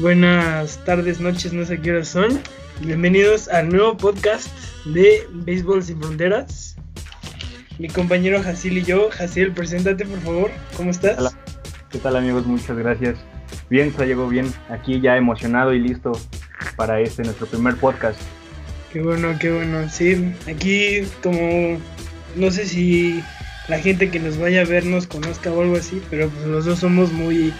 buenas tardes, noches, no sé qué horas son. Bienvenidos al nuevo podcast de Béisbol Sin Fronteras. Mi compañero Jaciel y yo. Jaciel, preséntate por favor, ¿cómo estás? Hola. ¿Qué tal amigos? Muchas gracias. Bien, se llegó bien. Aquí ya emocionado y listo para este nuestro primer podcast. Qué bueno, qué bueno. Sí, aquí como no sé si la gente que nos vaya a ver nos conozca o algo así, pero pues los dos somos muy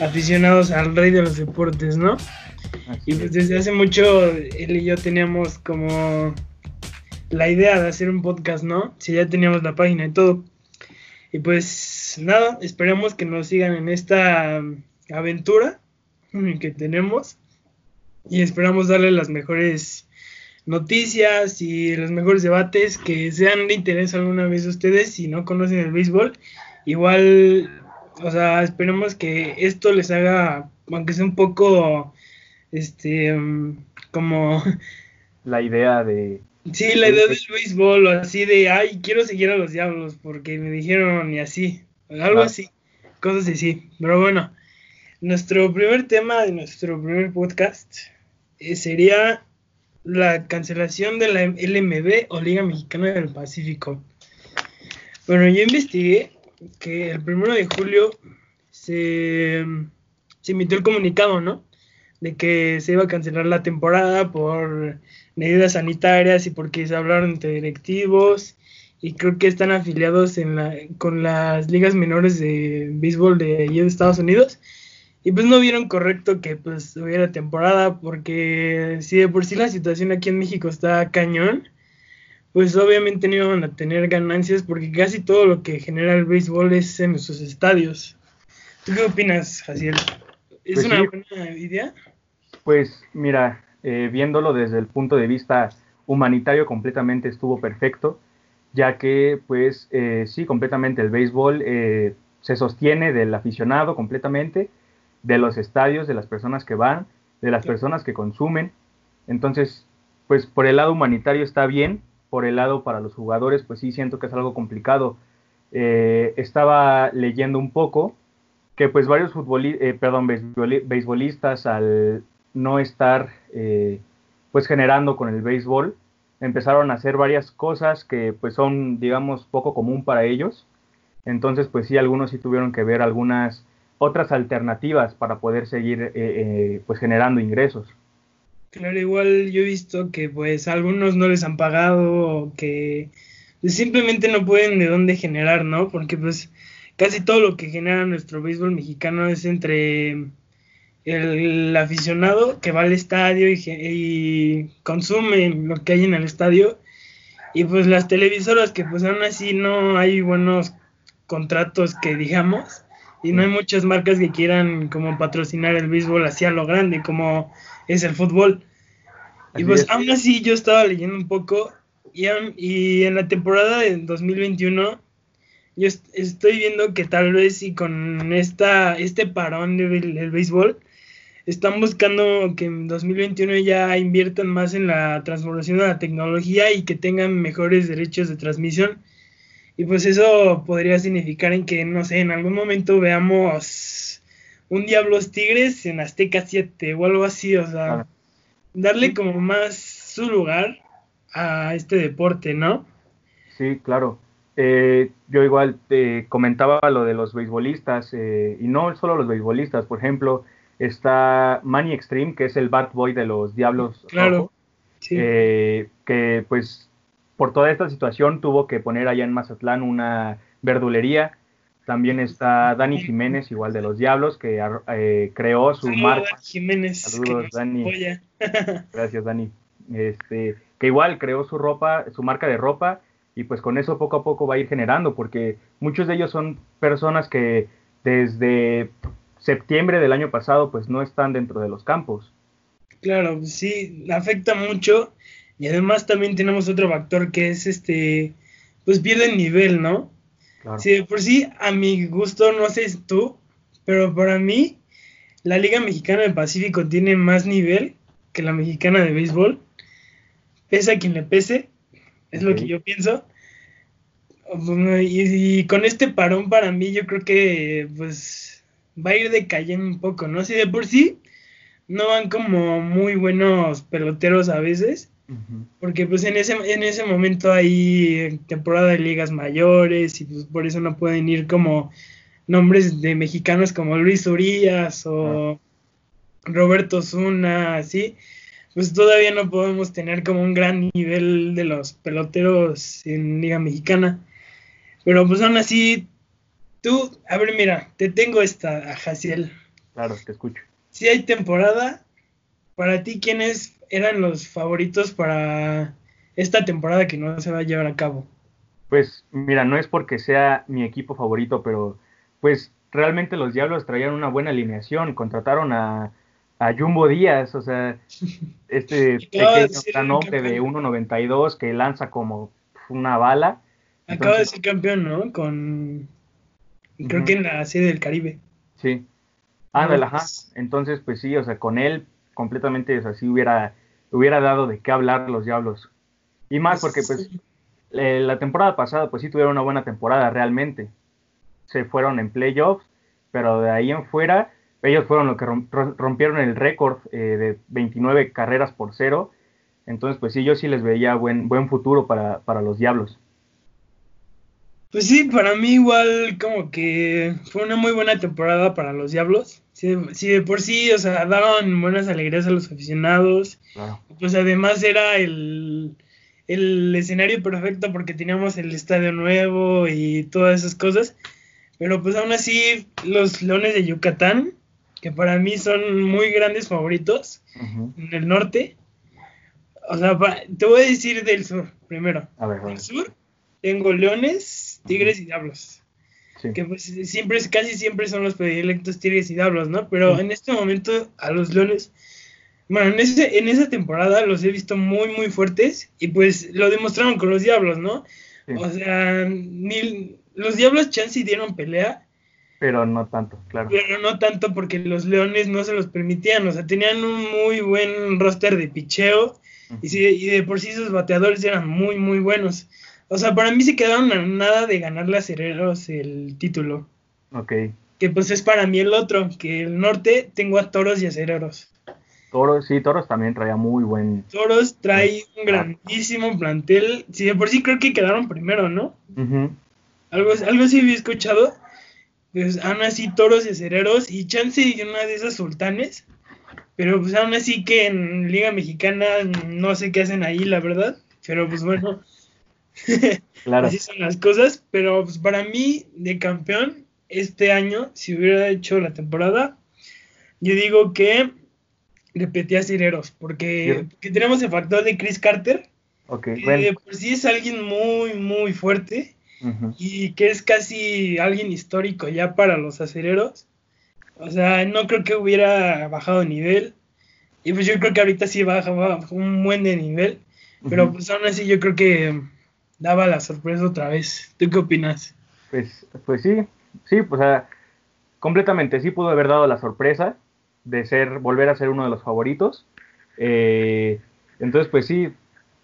aficionados al rey de los deportes, ¿no? Así Y pues es. desde hace mucho él y yo teníamos como la idea de hacer un podcast, ¿no? Si ya teníamos la página y todo. Y pues nada, esperamos que nos sigan en esta aventura que tenemos y esperamos darle las mejores noticias y los mejores debates que sean de interés alguna vez a ustedes si no conocen el béisbol. Igual, o sea, esperemos que esto les haga, aunque sea un poco, este, mm, como, La idea de... sí, la idea del béisbol, o así de, ay, quiero seguir a los diablos porque me dijeron y así, algo Claro. así, cosas así. Pero bueno, nuestro primer tema de nuestro primer podcast eh, sería la cancelación de la LMB o Liga Mexicana del Pacífico. Bueno, yo investigué que el primero de julio se, se emitió el comunicado, ¿no? De que se iba a cancelar la temporada por medidas sanitarias y porque se hablaron entre directivos y creo que están afiliados en la, con las ligas menores de béisbol de allí de Estados Unidos. Y pues no vieron correcto que pues hubiera temporada porque si de por sí la situación aquí en México está cañón, pues obviamente no iban a tener ganancias porque casi todo lo que genera el béisbol es en sus estadios. ¿Tú qué opinas, Jaciel? ¿Es Pues una sí. buena idea? Pues mira, eh, viéndolo desde el punto de vista humanitario completamente estuvo perfecto, ya que pues eh, sí, completamente el béisbol eh, se sostiene del aficionado completamente, de los estadios, de las personas que van, de las personas que consumen. Entonces, pues por el lado humanitario está bien, por el lado para los jugadores, pues sí siento que es algo complicado. Eh, estaba leyendo un poco que pues varios eh, perdón, beisboli- beisbolistas al no estar eh, pues generando con el béisbol empezaron a hacer varias cosas que pues son digamos poco común para ellos entonces pues sí algunos sí tuvieron que ver algunas otras alternativas para poder seguir eh, eh, pues generando ingresos Claro, igual yo he visto que pues a algunos no les han pagado o que pues, simplemente no pueden de dónde generar, ¿no? Porque pues casi todo lo que genera nuestro béisbol mexicano es entre el, aficionado que va al estadio y, consume lo que hay en el estadio y pues las televisoras que pues aún así no hay buenos contratos que digamos y no hay muchas marcas que quieran como patrocinar el béisbol así a lo grande como es el fútbol. Y pues es. aún así yo estaba leyendo un poco y, y en la temporada de 2021 yo est- estoy viendo que tal vez y con esta este parón del, del béisbol están buscando que en 2021 ya inviertan más en la transformación de la tecnología y que tengan mejores derechos de transmisión. Y pues eso podría significar en que, no sé, en algún momento veamos un Diablos Tigres en Azteca 7 o algo así, o sea, Claro. darle como más su lugar a este deporte, ¿no? Sí, claro. Eh, yo igual te comentaba lo de los beisbolistas, eh, y no solo los beisbolistas, por ejemplo, está Manny Extreme, que es el Bad Boy de los Diablos Claro. Sí, eh, que pues por toda esta situación tuvo que poner allá en Mazatlán una verdulería. También está Dani Jiménez, igual de los Diablos, que eh, creó su Saludos, marca. Dani Jiménez, que Saludos, Dani. Gracias, Dani. Este, que igual creó su ropa, su marca de ropa, y pues con eso poco a poco va a ir generando, porque muchos de ellos son personas que desde septiembre del año pasado pues no están dentro de los campos. Claro, sí, afecta mucho. Y además también tenemos otro factor que es este, pues pierde nivel, ¿no? Claro. Sí, de por sí, a mi gusto, no sé si tú, pero para mí, la Liga Mexicana del Pacífico tiene más nivel que la mexicana de béisbol. Pese a quien le pese, es lo que yo pienso. Y, y con este parón para mí yo creo que pues va a ir decayendo un poco, ¿no? Si de por sí no van como muy buenos peloteros a veces. Porque pues en ese, en ese momento hay temporada de ligas mayores y pues por eso no pueden ir como nombres de mexicanos como Luis Urias o Roberto Zuna, así. Pues todavía no podemos tener como un gran nivel de los peloteros en Liga Mexicana. Pero pues aún así, tú, a ver, mira, te tengo esta, Jaciel. Claro, te escucho. Si hay temporada, para ti, ¿quiénes eran los favoritos para esta temporada que no se va a llevar a cabo? Pues mira, no es porque sea mi equipo favorito, pero pues realmente los Diablos traían una buena alineación, contrataron a, a Jumbo Díaz, o sea, este pequeño nombre de 1.92 que lanza como una bala. Acaba de ser campeón, ¿no? Con, creo que en la serie del Caribe. Sí. Ándale, ajá. Entonces, pues sí, o sea, con él completamente, o sea, sí hubiera, hubiera dado de qué hablar los Diablos. Y más porque, pues, la temporada pasada, pues sí tuvieron una buena temporada realmente. Se fueron en playoffs, pero de ahí en fuera, ellos fueron los que rompieron el récord eh, de 29 carreras por cero. Entonces, pues sí, yo sí les veía buen, buen futuro para, para los Diablos. Pues sí, para mí igual como que fue una muy buena temporada para los Diablos. Sí, de por sí, o sea, daban buenas alegrías a los aficionados. Pues además era el, el escenario perfecto porque teníamos el estadio nuevo y todas esas cosas. Pero pues aún así, los Leones de Yucatán, que para mí son muy grandes favoritos en el norte. O sea, te voy a decir del sur primero. A ver, Del sur tengo Leones, Tigres y Diablos. Que pues siempre, casi siempre son los predilectos Tigres y Diablos, ¿no? Pero en este momento a los Leones, bueno, en, ese, en esa temporada los he visto muy, muy fuertes y pues lo demostraron con los Diablos, ¿no? O sea, ni, los Diablos chance dieron pelea. Pero no tanto, claro. Pero no tanto porque los Leones no se los permitían, o sea, tenían un muy buen roster de picheo y, y de por sí sus bateadores eran muy, muy buenos. O sea, para mí se quedaron a nada de ganarle a Cereros el título. Ok. Que pues es para mí el otro, que el norte tengo a Toros y a Cereros. Toros, sí, Toros también traía muy buen. Toros trae un grandísimo plantel. Sí, de por sí creo que quedaron primero, ¿no? algo, algo así había escuchado. Pues aún así, Toros y Cereros y Chance y una de esas sultanes. Pero pues aún así que en Liga Mexicana no sé qué hacen ahí, la verdad. Pero pues bueno. Claro. Así son las cosas, pero pues, para mí, de campeón, este año, si hubiera hecho la temporada, yo digo que repetía Cireros, porque, tenemos el factor de Chris Carter, que por sí es alguien muy, muy fuerte y que es casi alguien histórico ya para los acereros. O sea, no creo que hubiera bajado de nivel. Y pues yo creo que ahorita sí baja, un buen de nivel. Pero pues aún así yo creo que daba la sorpresa otra vez. ¿Tú qué opinas? Pues, pues sí, sí, pues completamente sí pudo haber dado la sorpresa de ser, volver a ser uno de los favoritos. Eh, entonces, pues sí,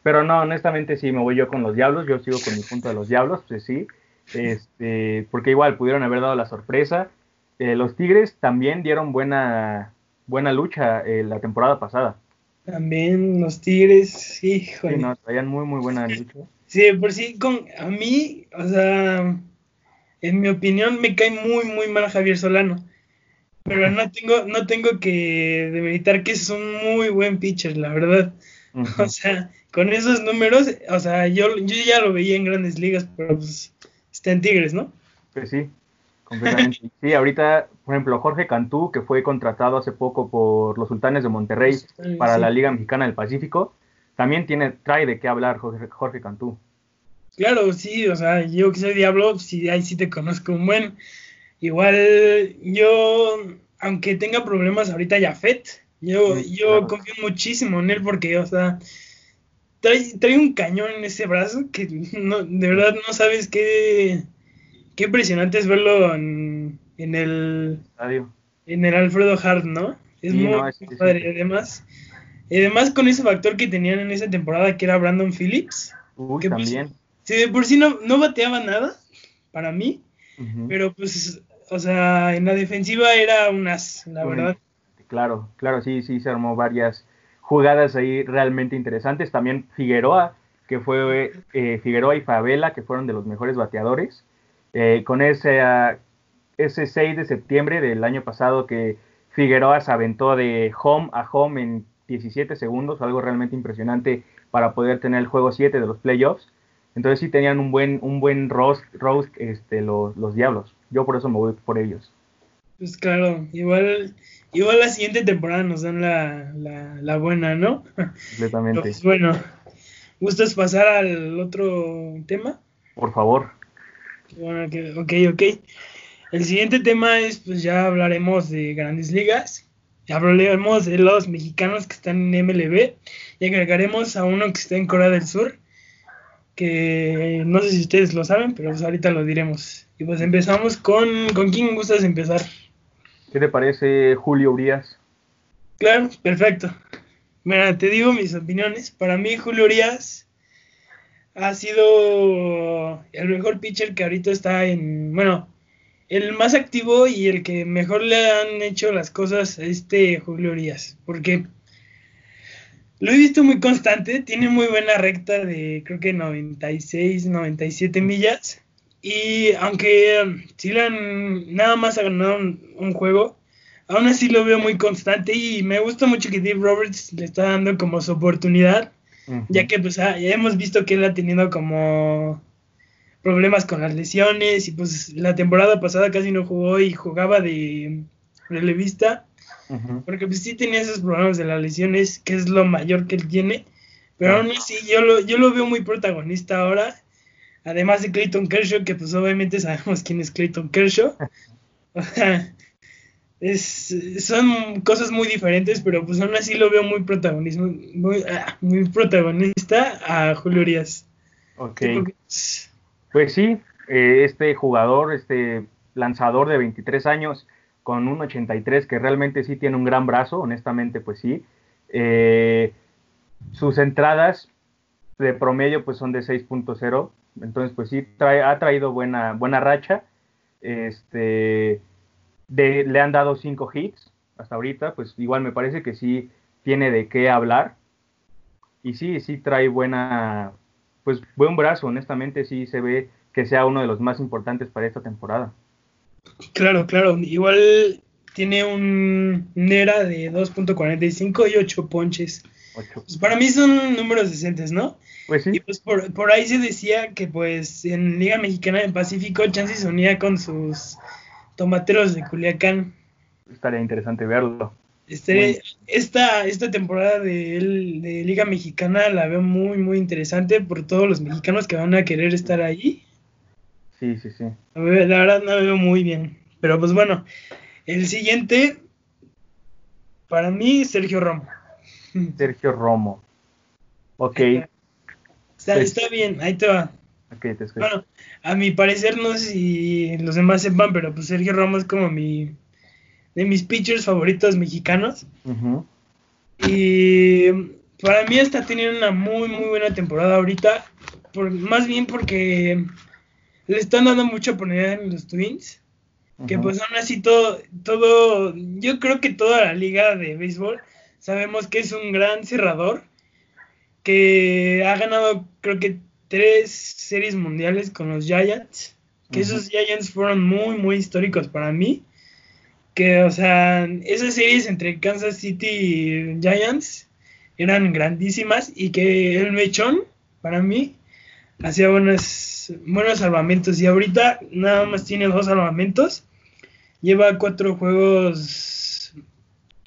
pero no, honestamente sí me voy yo con los diablos, yo sigo con mi punto de los diablos, pues sí, este, porque igual pudieron haber dado la sorpresa. Eh, los Tigres también dieron buena, buena lucha eh, la temporada pasada. También los Tigres, híjole. Sí, no, traían muy, muy buena lucha. Sí, por sí, con, a mí, o sea, en mi opinión me cae muy, muy mal Javier Solano. Pero no tengo, no tengo que demeritar que es un muy buen pitcher, la verdad. O sea, con esos números, o sea, yo, yo ya lo veía en grandes ligas, pero pues está en Tigres, ¿no? Pues sí, completamente. sí, ahorita, por ejemplo, Jorge Cantú, que fue contratado hace poco por los Sultanes de Monterrey para la Liga Mexicana del Pacífico, también tiene, trae de qué hablar Jorge, Jorge Cantú. Claro, sí, o sea, yo que soy Diablo, sí, ahí sí te conozco un buen. Igual yo, aunque tenga problemas ahorita ya Fed, yo, yo confío muchísimo en él porque, o sea, trae, trae un cañón en ese brazo que no, de verdad no sabes qué, qué impresionante es verlo en, en el en el Alfredo Hart, ¿no? Es muy padre. además, además con ese factor que tenían en esa temporada que era Brandon Phillips. Uy, pues, también. Sí, de por sí no, no bateaba nada para mí, pero pues, o sea, en la defensiva era un as, la verdad. claro, claro, sí, sí, se armó varias jugadas ahí realmente interesantes. También Figueroa, que fue eh, Figueroa y Favela, que fueron de los mejores bateadores. Eh, con ese, uh, ese 6 de septiembre del año pasado que Figueroa se aventó de home a home en 17 segundos, algo realmente impresionante para poder tener el juego 7 de los playoffs. Entonces sí tenían un buen, un buen roast, roast este, los, los Diablos. Yo por eso me voy por ellos. Pues claro, igual, igual la siguiente temporada nos dan la, la, buena, ¿no? Completamente. Pues bueno, ¿gustas pasar al otro tema? Por favor. Bueno, ok, ok. El siguiente tema es, pues ya hablaremos de grandes ligas. Hablaremos de los mexicanos que están en MLB y agregaremos a uno que está en Corea del Sur, que no sé si ustedes lo saben, pero pues ahorita lo diremos. Y pues empezamos con, ¿con quién gustas empezar? ¿Qué te parece Julio Urias? Claro, perfecto. Mira, te digo mis opiniones. Para mí Julio Urias ha sido el mejor pitcher que ahorita está en, bueno, el más activo y el que mejor le han hecho las cosas a este Julio Urias. Porque lo he visto muy constante, tiene muy buena recta de creo que 96, 97 millas. Y aunque um, si le han nada más ha ganado un, juego, aún así lo veo muy constante y me gusta mucho que Dave Roberts le está dando como su oportunidad, ya que pues ah, ya hemos visto que él ha tenido como problemas con las lesiones y pues la temporada pasada casi no jugó y jugaba de relevista. Porque pues sí tenía esos problemas de las lesiones que es lo mayor que él tiene. Pero aún así yo lo, yo lo veo muy protagonista ahora. Además de Clayton Kershaw que pues obviamente sabemos quién es Clayton Kershaw. Es, son cosas muy diferentes pero pues aún así lo veo muy protagonismo muy, ah, muy protagonista a Julio Urias. Ok pues sí, eh, este jugador, este lanzador de 23 años con un 83 que realmente sí tiene un gran brazo, honestamente pues sí. Eh, sus entradas de promedio pues son de 6.0, entonces pues sí ha traído buena, buena racha. Este, le han dado 5 hits hasta ahorita, pues igual me parece que sí tiene de qué hablar. Y sí, sí trae buena, pues buen brazo, honestamente sí se ve que sea uno de los más importantes para esta temporada. Claro, claro, igual tiene un NERA de 2.45 y 8 ponches. Pues para mí son números decentes, ¿no? Pues sí. Y pues por, ahí se decía que pues en Liga Mexicana del Pacífico Chances se unía con sus tomateros de Culiacán. Estaría interesante verlo. Este, esta, esta temporada de, de, Liga Mexicana la veo muy, muy interesante por todos los mexicanos que van a querer estar ahí. Sí, sí, sí. La verdad no veo muy bien. Pero pues bueno, el siguiente, para mí, Sergio Romo. Sergio Romo. Ok. Está, pues está bien, ahí te va. Okay, te bueno, a mi parecer, no sé si los demás sepan, pero pues Sergio Romo es como mi de mis pitchers favoritos mexicanos. Y para mí está teniendo una muy, muy buena temporada ahorita. Por, más bien porque le están dando mucha oportunidad en los Twins. Que pues aún así todo, todo, yo creo que toda la liga de béisbol sabemos que es un gran cerrador. Que ha ganado creo que tres series mundiales con los Giants. Que esos Giants fueron muy, muy históricos para mí que, o sea, esas series entre Kansas City y Giants eran grandísimas y que el mechón, para mí, hacía buenos, buenos salvamentos. Y ahorita nada más tiene dos salvamentos. Lleva cuatro juegos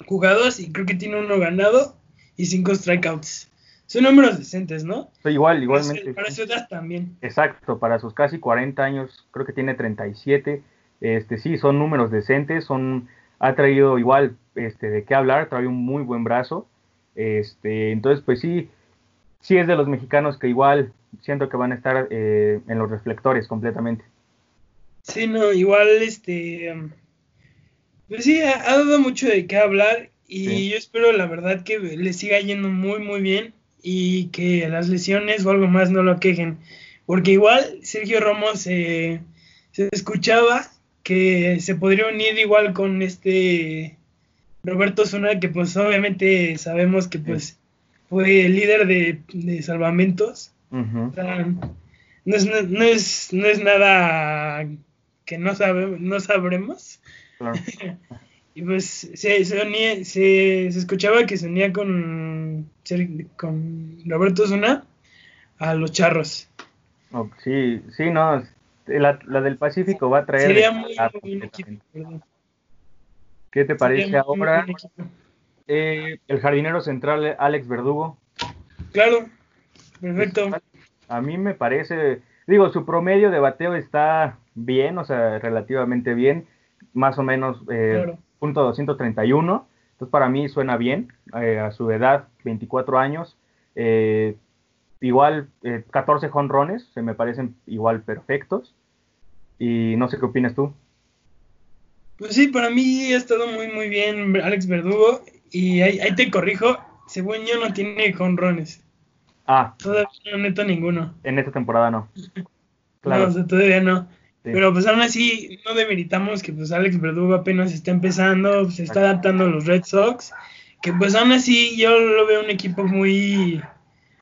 jugados y creo que tiene uno ganado y cinco strikeouts. Son números decentes, ¿no? igual, igualmente. Para, su edad también. Exacto, para sus casi 40 años, creo que tiene 37 este, sí, son números decentes, son, ha traído igual este, de qué hablar, trae un muy buen brazo. Este, entonces, pues sí, sí es de los mexicanos que igual siento que van a estar eh, en los reflectores completamente. Sí, no, igual, este, pues sí, ha, dado mucho de qué hablar y yo espero la verdad que le siga yendo muy, muy bien y que las lesiones o algo más no lo quejen. Porque igual Sergio Romo se, se escuchaba que se podría unir igual con este Roberto Zuna, que pues obviamente sabemos que pues fue el líder de, de salvamentos. Ujú. O sea, no, es, no, es, no es nada que no, sabe, no sabremos. Claro. Y pues se, se, unía- se, se escuchaba que se unía con, con Roberto Zuna a los charros. Sí, sí, no. La, la del Pacífico va a traer. Sería muy buen equipo. ¿Qué te parece muy ahora? eh, el jardinero central, Alex Verdugo. Claro, perfecto. A mí me parece, digo, su promedio de bateo está bien, o sea, relativamente bien, más o menos eh, Claro. punto 231. Entonces, para mí suena bien, eh, a su edad, 24 años. eh, igual, eh, 14 jonrones, se me parecen igual perfectos. Y no sé qué opinas tú. Pues sí, para mí ha estado muy, muy bien Alex Verdugo. Y ahí, ahí te corrijo, según yo no tiene jonrones. Ah, Todavía no neto ninguno. en esta temporada no. No, Claro, o sea, todavía no. sí. Pero pues aún así no demeritamos que pues Alex Verdugo apenas está empezando, se está adaptando a los Red Sox, que pues aún así yo lo veo un equipo muy,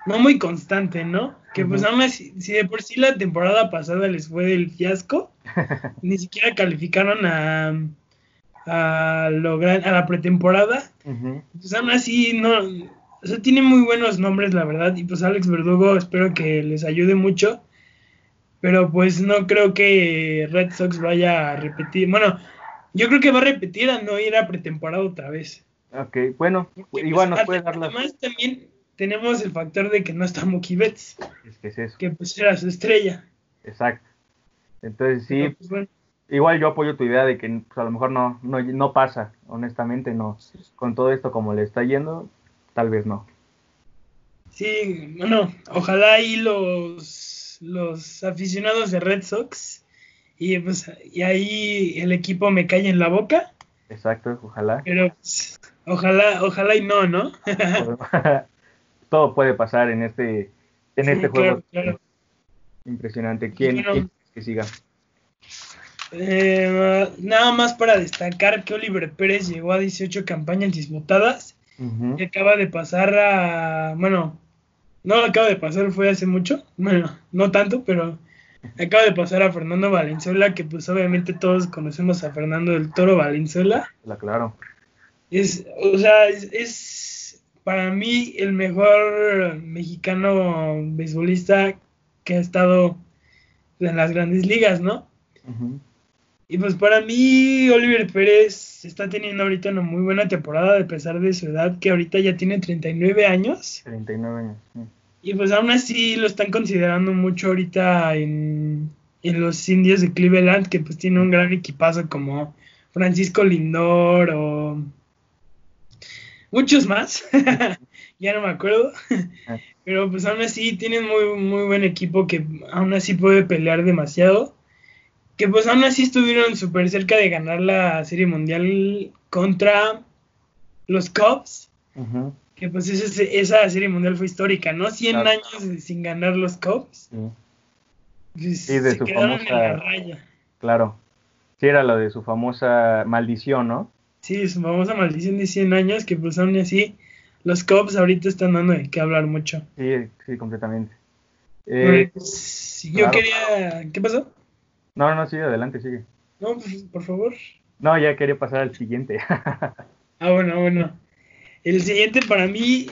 no muy constante, ¿no? Que pues así, si de por sí la temporada pasada les fue del fiasco, ni siquiera calificaron a, a, lo gran- a la pretemporada, pues aún así no, o sea, tiene muy buenos nombres la verdad, y pues Alex Verdugo espero que les ayude mucho. Pero pues no creo que Red Sox vaya a repetir. Bueno, yo creo que va a repetir a no ir a pretemporada otra vez. Ok, bueno, Porque, igual pues, nos puede dar las... Además también tenemos el factor de que no está Mookie Betts, Es que es eso, que pues era su estrella. exacto. Entonces sí, pues, bueno, igual yo apoyo tu idea de que pues, a lo mejor no, no, no pasa, honestamente no. Con todo esto como le está yendo, tal vez no. sí, bueno, ojalá y los, los aficionados de Red Sox y pues y ahí el equipo me calle en la boca, Exacto, ojalá. pero pues, ojalá, ojalá y no, ¿no? todo puede pasar en este, en Sí, este juego. claro. Impresionante. ¿Quién, quién que siga? Eh, nada más para destacar que Oliver Pérez llegó a 18 campañas disputadas y acaba de pasar a. Bueno, no acaba de pasar, fue hace mucho. Bueno, no tanto, pero acaba de pasar a Fernando Valenzuela, que pues obviamente todos conocemos a Fernando del Toro Valenzuela. La claro. Es, o sea, es, es para mí el mejor mexicano beisbolista que ha estado en las grandes ligas, ¿no? Y pues para mí Oliver Pérez está teniendo ahorita una muy buena temporada a pesar de su edad, que ahorita ya tiene 39 años. 39 años. sí. Y pues aún así lo están considerando mucho ahorita en, en los indios de Cleveland, que pues tiene un gran equipazo como Francisco Lindor o muchos más. ya no me acuerdo. Pero pues aún así tienen muy, muy buen equipo que aún así puede pelear demasiado. Que pues aún así estuvieron súper cerca de ganar la Serie Mundial contra los Cubs. Que pues esa, esa Serie Mundial fue histórica, ¿no? 100 Claro. años sin ganar los Cubs. Sí, Pues, Sí, de se su quedaron en la raya. claro. Sí, era lo de su famosa maldición, ¿no? Sí, su famosa maldición de 100 años, que pues aún así los Cubs ahorita están dando de qué hablar mucho. Sí, sí, completamente. Eh, Pues, yo claro. quería... ¿Qué pasó? no, no, sigue adelante, sigue. No, pues, por favor. No, ya quería pasar al siguiente. Ah, bueno, bueno. El siguiente para mí,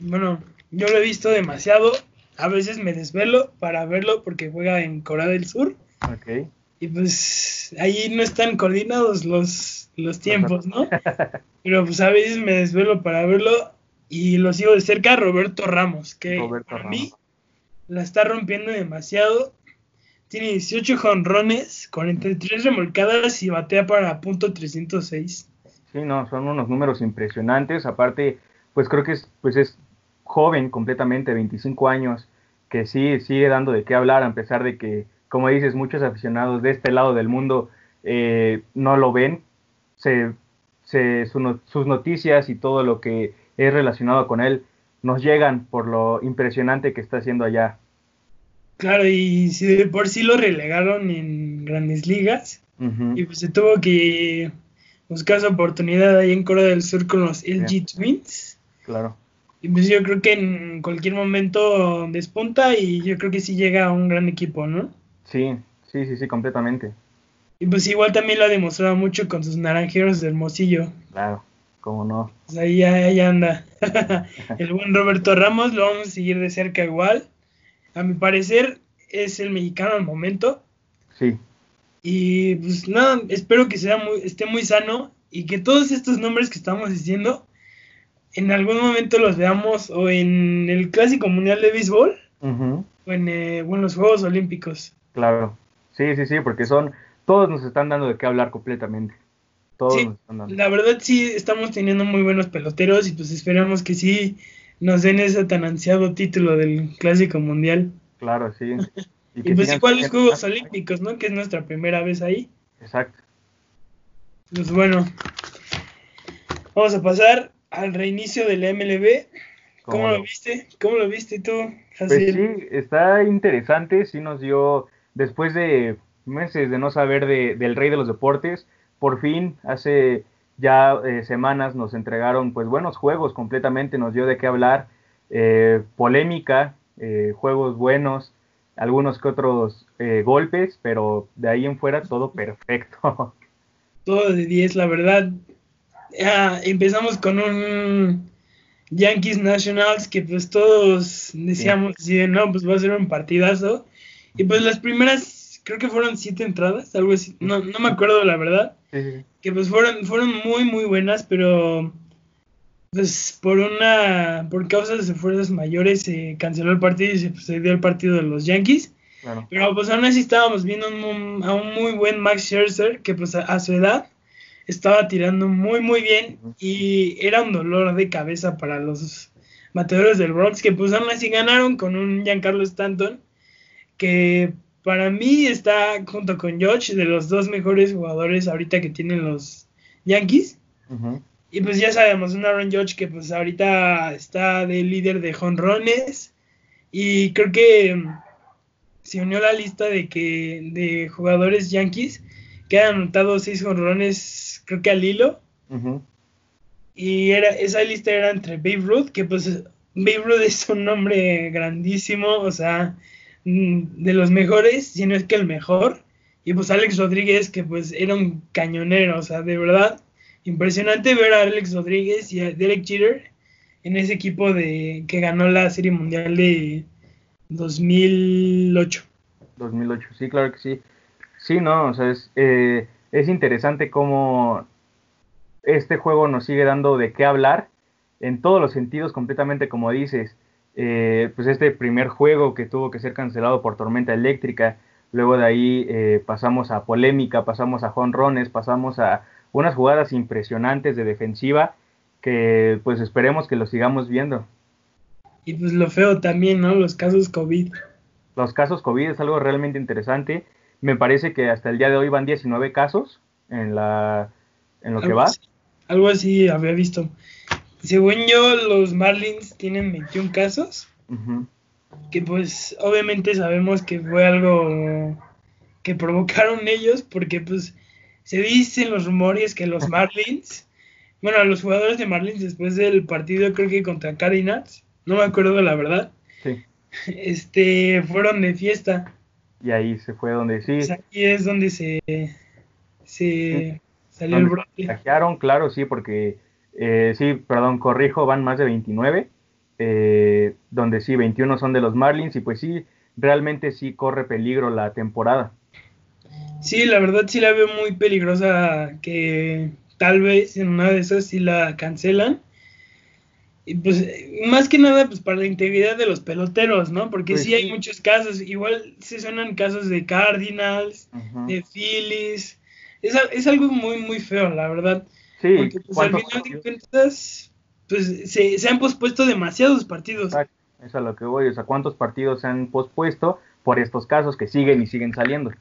bueno, yo lo he visto demasiado. A veces me desvelo para verlo porque juega en Corea del Sur. ok. Y pues ahí no están coordinados los, los tiempos, ¿no? Pero pues a veces me desvelo para verlo y lo sigo de cerca Roberto Ramos, que Roberto para Ramos. mí la está rompiendo demasiado. Tiene 18 jonrones, 43 remolcadas y batea para punto 306. Sí, no, son unos números impresionantes. Aparte, pues creo que es, pues es joven completamente, 25 años, que sí sigue dando de qué hablar, a pesar de que, como dices, muchos aficionados de este lado del mundo eh, no lo ven. Se, se- su no- sus noticias y todo lo que es relacionado con él nos llegan por lo impresionante que está haciendo allá. Claro, y si de por sí lo relegaron en grandes ligas, y pues se tuvo que buscar su oportunidad ahí en Corea del Sur con los LG Twins. Claro. Y pues yo creo que en cualquier momento despunta y yo creo que sí llega a un gran equipo, ¿no? Sí, sí, sí, sí, completamente. Y pues igual también lo ha demostrado mucho con sus naranjeros de Hermosillo. Claro, cómo no. Pues ahí, ahí anda. el buen Roberto Ramos lo vamos a seguir de cerca igual. A mi parecer es el mexicano al momento. Sí. Y pues nada, espero que sea muy, esté muy sano y que todos estos nombres que estamos diciendo en algún momento los veamos o en el Clásico Mundial de Béisbol o eh, en, los Juegos Olímpicos. Claro, sí, sí, sí, porque son, todos nos están dando de qué hablar completamente. Todos nos están dando. La verdad sí estamos teniendo muy buenos peloteros y pues esperamos que sí nos den ese tan ansiado título del Clásico Mundial. Claro, sí. Y, pues igual los Juegos Olímpicos, ¿no? Que es nuestra primera vez ahí. Exacto. Pues bueno, vamos a pasar al reinicio del MLB. ¿Cómo, lo viste? ¿Cómo lo viste tú, Pues sí, está interesante, sí nos dio, después de meses de no saber de, del rey de los deportes, por fin, hace ya eh, semanas nos entregaron pues buenos juegos completamente, nos dio de qué hablar, eh, polémica, eh, juegos buenos, algunos que otros golpes, pero de ahí en fuera todo perfecto. Todo de 10, la verdad, empezamos con un Yankees Nationals que pues todos decíamos, no, pues va a ser un partidazo. Y pues las primeras, creo que fueron siete entradas, algo así, no, no me acuerdo la verdad. Que pues fueron, fueron muy, muy buenas, pero pues por una, por causas de fuerzas mayores se canceló el partido y se, pues, dio el partido de los Yankees. Pero pues aún así estábamos viendo a un muy buen Max Scherzer que pues a su edad estaba tirando muy muy bien y era un dolor de cabeza para los bateadores del Bronx que pues aún así ganaron con un Giancarlo Stanton que para mí está junto con George de los dos mejores jugadores ahorita que tienen los Yankees. Y pues ya sabemos un Aaron George que pues ahorita está de líder de jonrones. Y creo que mm, se unió a la lista de que de jugadores Yankees que han anotado seis jonrones creo que al hilo. Y era, esa lista era entre Babe Ruth, que pues Babe Ruth es un nombre grandísimo, o sea, de los mejores, si no es que el mejor. Y pues Alex Rodríguez, que pues era un cañonero, o sea, de verdad, impresionante ver a Alex Rodríguez y a Derek Jeter en ese equipo de que ganó la Serie Mundial de 2008. 2008, sí, claro que sí. Sí, no, o sea, es, eh, es interesante cómo este juego nos sigue dando de qué hablar en todos los sentidos, completamente como dices. Eh, pues este primer juego que tuvo que ser cancelado por tormenta eléctrica, luego de ahí eh, pasamos a polémica, pasamos a jonrones, pasamos a unas jugadas impresionantes de defensiva que pues esperemos que lo sigamos viendo. Y pues lo feo también, ¿no? Los casos COVID. Los casos COVID es algo realmente interesante me parece que hasta el día de hoy van 19 casos en, la, en lo que va. algo así había visto. Según yo, los Marlins tienen 21 casos. Que pues obviamente sabemos que fue algo que provocaron ellos porque pues se dicen los rumores que los Marlins, bueno, los jugadores de Marlins después del partido creo que contra Cardinals, no me acuerdo la verdad, sí. este, fueron de fiesta y ahí se fue donde sí. Pues aquí es donde se, se salió el brote. claro, sí, porque eh, sí, perdón, corrijo, van más de 29, eh, donde sí, 21 son de los Marlins y pues sí, realmente sí corre peligro la temporada. Sí, la verdad sí la veo muy peligrosa que tal vez en una de esas sí la cancelan y pues más que nada pues para la integridad de los peloteros, ¿no? Porque pues sí, hay muchos casos, igual se suenan casos de Cardinals, de Phillies, es, es, algo muy muy feo, la verdad. Sí, porque pues al final de cuentas pues se, se, han pospuesto demasiados partidos. Exacto, es a lo que voy, o sea, ¿cuántos partidos se han pospuesto por estos casos que siguen y siguen saliendo?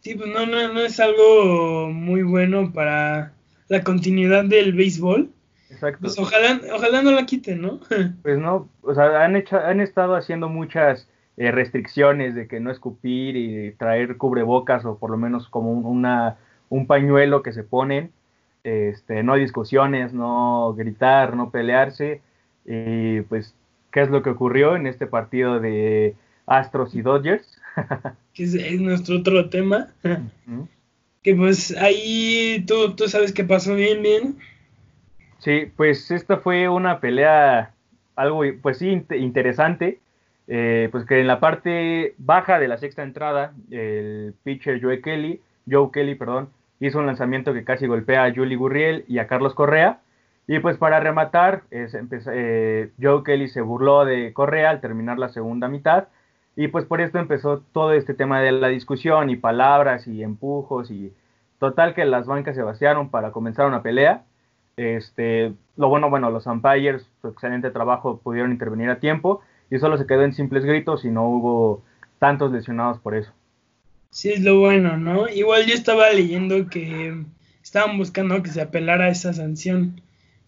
Sí, pues no, no, no es algo muy bueno para la continuidad del béisbol. Exacto. Pues ojalá, ojalá no la quiten, ¿no? pues no, o sea, han, hecho, han estado haciendo muchas eh, restricciones de que no escupir y traer cubrebocas o por lo menos como una, un pañuelo que se ponen. Este, no discusiones, no gritar, no pelearse. Y pues, ¿qué es lo que ocurrió en este partido de Astros y Dodgers? que es, nuestro otro tema. Que pues ahí tú, tú sabes que pasó bien, bien. Sí, pues esta fue una pelea algo, pues sí, interesante. Eh, pues que en la parte baja de la sexta entrada, el pitcher Joe Kelly, Joe Kelly, perdón, hizo un lanzamiento que casi golpea a Julie Gurriel y a Carlos Correa. Y pues para rematar, eh, Joe Kelly se burló de Correa al terminar la segunda mitad. Y pues por esto empezó todo este tema de la discusión y palabras y empujos y total que las bancas se vaciaron para comenzar una pelea. Este, lo bueno, bueno, los umpires, su excelente trabajo, pudieron intervenir a tiempo y solo se quedó en simples gritos y no hubo tantos lesionados por eso. Sí, es lo bueno, ¿no? Igual yo estaba leyendo que estaban buscando que se apelara esa sanción,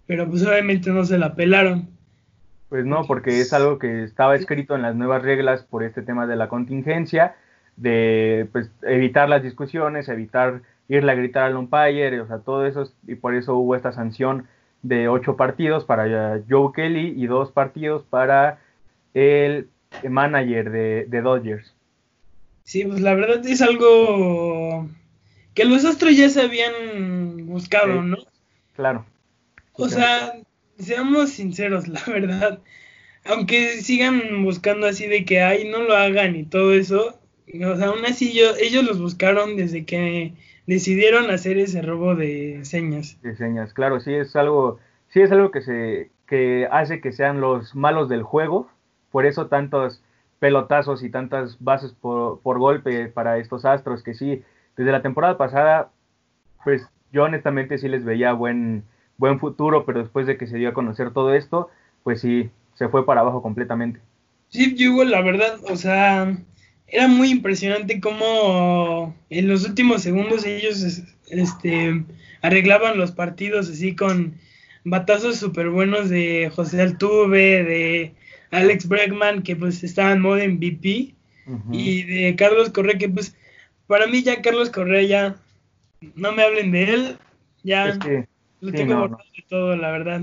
pero pues obviamente no se la apelaron. Pues no, porque es algo que estaba escrito en las nuevas reglas por este tema de la contingencia, de pues, evitar las discusiones, evitar irle a gritar al umpire, o sea, todo eso, y por eso hubo esta sanción de ocho partidos para Joe Kelly y dos partidos para el manager de, Dodgers. Sí, pues la verdad es algo que los Astros ya se habían buscado, ¿no? Claro. O sea, seamos sinceros, la verdad. Aunque sigan buscando así de que ay, no lo hagan y todo eso, o sea, aún así yo, ellos los buscaron desde que decidieron hacer ese robo de señas. De señas, claro, sí es algo, sí es algo que se, que hace que sean los malos del juego, por eso tantos pelotazos y tantas bases por, golpe para estos astros, que sí, desde la temporada pasada, pues yo honestamente sí les veía buen, buen futuro, pero después de que se dio a conocer todo esto, pues sí, se fue para abajo completamente. Sí, yo la verdad, o sea, era muy impresionante cómo en los últimos segundos ellos este, arreglaban los partidos así con batazos súper buenos de José Altuve, de Alex Bregman, que pues estaba en modo MVP, y de Carlos Correa, que pues para mí ya Carlos Correa ya no me hablen de él, ya lo tengo no, de todo, la verdad.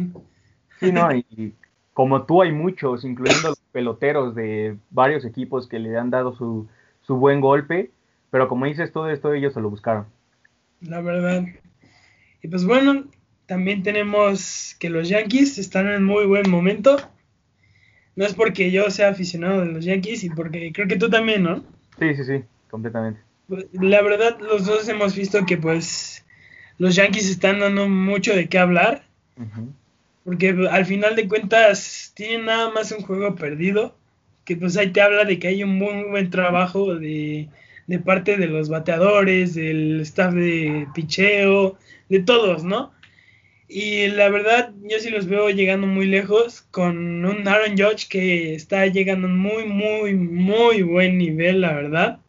Sí, no, y como tú hay muchos, incluyendo los peloteros de varios equipos que le han dado su, su buen golpe, pero como dices, todo esto ellos se lo buscaron. La verdad. Y pues bueno, también tenemos que los Yankees están en muy buen momento. No es porque yo sea aficionado de los Yankees y porque creo que tú también, ¿no? Sí, sí, sí, completamente. La verdad, los dos hemos visto que pues los Yankees están dando mucho de qué hablar. Porque al final de cuentas tienen nada más un juego perdido. Que pues ahí te habla de que hay un muy buen trabajo de, de parte de los bateadores, del staff de picheo, de todos, ¿no? Y la verdad, yo sí los veo llegando muy lejos con un Aaron Judge que está llegando en muy, muy, muy buen nivel, la verdad.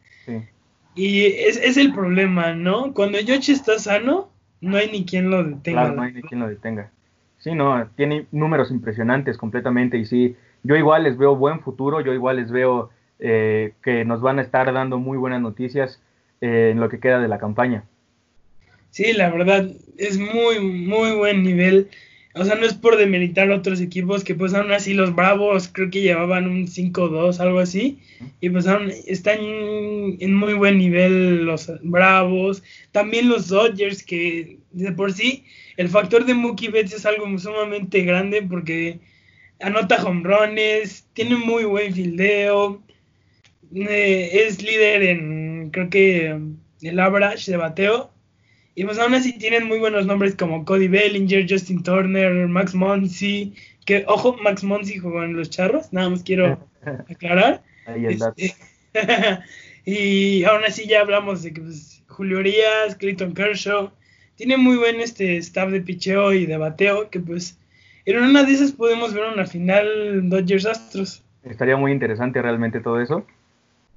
Y es, es, el problema, ¿no? Cuando Judge está sano, no hay ni quien lo detenga. Claro, no hay ni quien lo detenga. Sí, no, tiene números impresionantes completamente y sí, yo igual les veo buen futuro, yo igual les veo eh, que nos van a estar dando muy buenas noticias eh, en lo que queda de la campaña. Sí, la verdad, es muy, muy buen nivel. O sea, no es por demeritar otros equipos que pues aún así los Bravos creo que llevaban un 5-2, algo así. Y pues están en muy buen nivel los Bravos. También los Dodgers que de por sí el factor de Mookie Betts es algo sumamente grande porque anota hombrones, tiene muy buen fildeo, eh, es líder en, creo que, el average de bateo. Y pues aún así tienen muy buenos nombres como Cody Bellinger, Justin Turner, Max Monsi, que ojo, Max Monsi jugó en los charros, nada más quiero aclarar. Este, y aún así ya hablamos de que pues, Julio Urias, Clayton Kershaw, tiene muy buen este staff de picheo y de bateo, que pues en una de esas podemos ver una final Dodgers Astros. Estaría muy interesante realmente todo eso.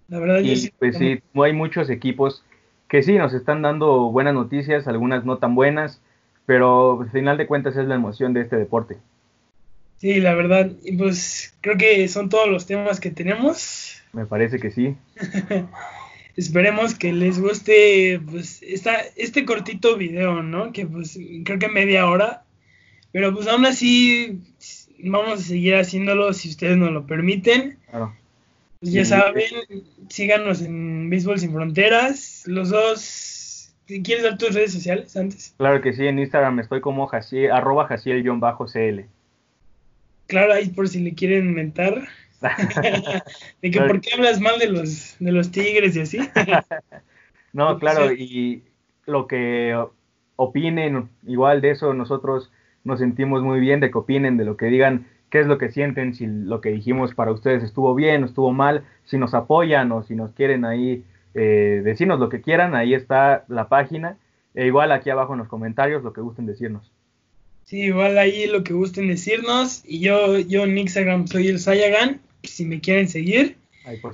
La verdad, y, sí. Pues sí, hay muchos equipos que sí nos están dando buenas noticias, algunas no tan buenas, pero al final de cuentas es la emoción de este deporte. Sí, la verdad, y pues creo que son todos los temas que tenemos. Me parece que sí. esperemos que les guste pues esta, este cortito video, ¿no? Que pues creo que media hora. Pero pues aún así vamos a seguir haciéndolo si ustedes nos lo permiten. Claro. Ya saben, síganos en Béisbol Sin Fronteras. Los dos, ¿quieres dar tus redes sociales antes? Claro que sí, en Instagram estoy como Jaciel, arroba Jaciel-CL. Claro, ahí por si le quieren inventar. de que por qué hablas mal de los, de los tigres y así. no, claro, y lo que opinen, igual de eso nosotros nos sentimos muy bien de que opinen, de lo que digan, qué es lo que sienten, si lo que dijimos para ustedes estuvo bien o estuvo mal, si nos apoyan o si nos quieren ahí eh, decirnos lo que quieran, ahí está la página. E igual aquí abajo en los comentarios lo que gusten decirnos. Sí, igual ahí lo que gusten decirnos. Y yo, yo en Instagram soy el Sayagan, si me quieren seguir.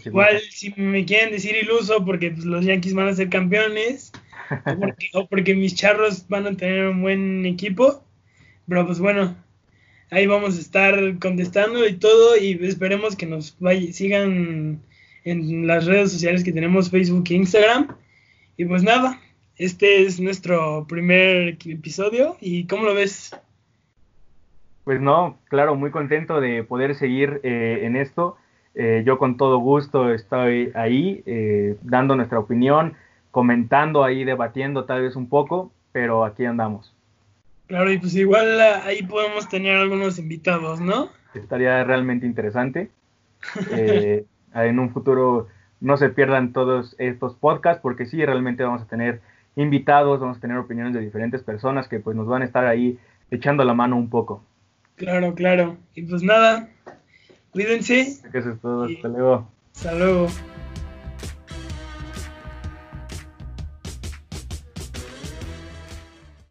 igual si me quieren decir iluso porque pues, los Yankees van a ser campeones. o porque mis charros van a tener un buen equipo pero pues bueno, ahí vamos a estar contestando y todo y esperemos que nos sigan en las redes sociales que tenemos Facebook e Instagram. Y pues nada, este es nuestro primer episodio y ¿cómo lo ves? Pues no, claro, muy contento de poder seguir eh, en esto. Eh, yo con todo gusto estoy ahí eh, dando nuestra opinión, comentando ahí, debatiendo tal vez un poco, pero aquí andamos. Claro, y pues igual ahí podemos tener algunos invitados, ¿no? Estaría realmente interesante. Eh, en un futuro no se pierdan todos estos podcasts porque sí, realmente vamos a tener invitados, vamos a tener opiniones de diferentes personas que pues nos van a estar ahí echando la mano un poco. Claro, claro. Y pues nada, cuídense. Eso es todo, hasta luego. Hasta luego.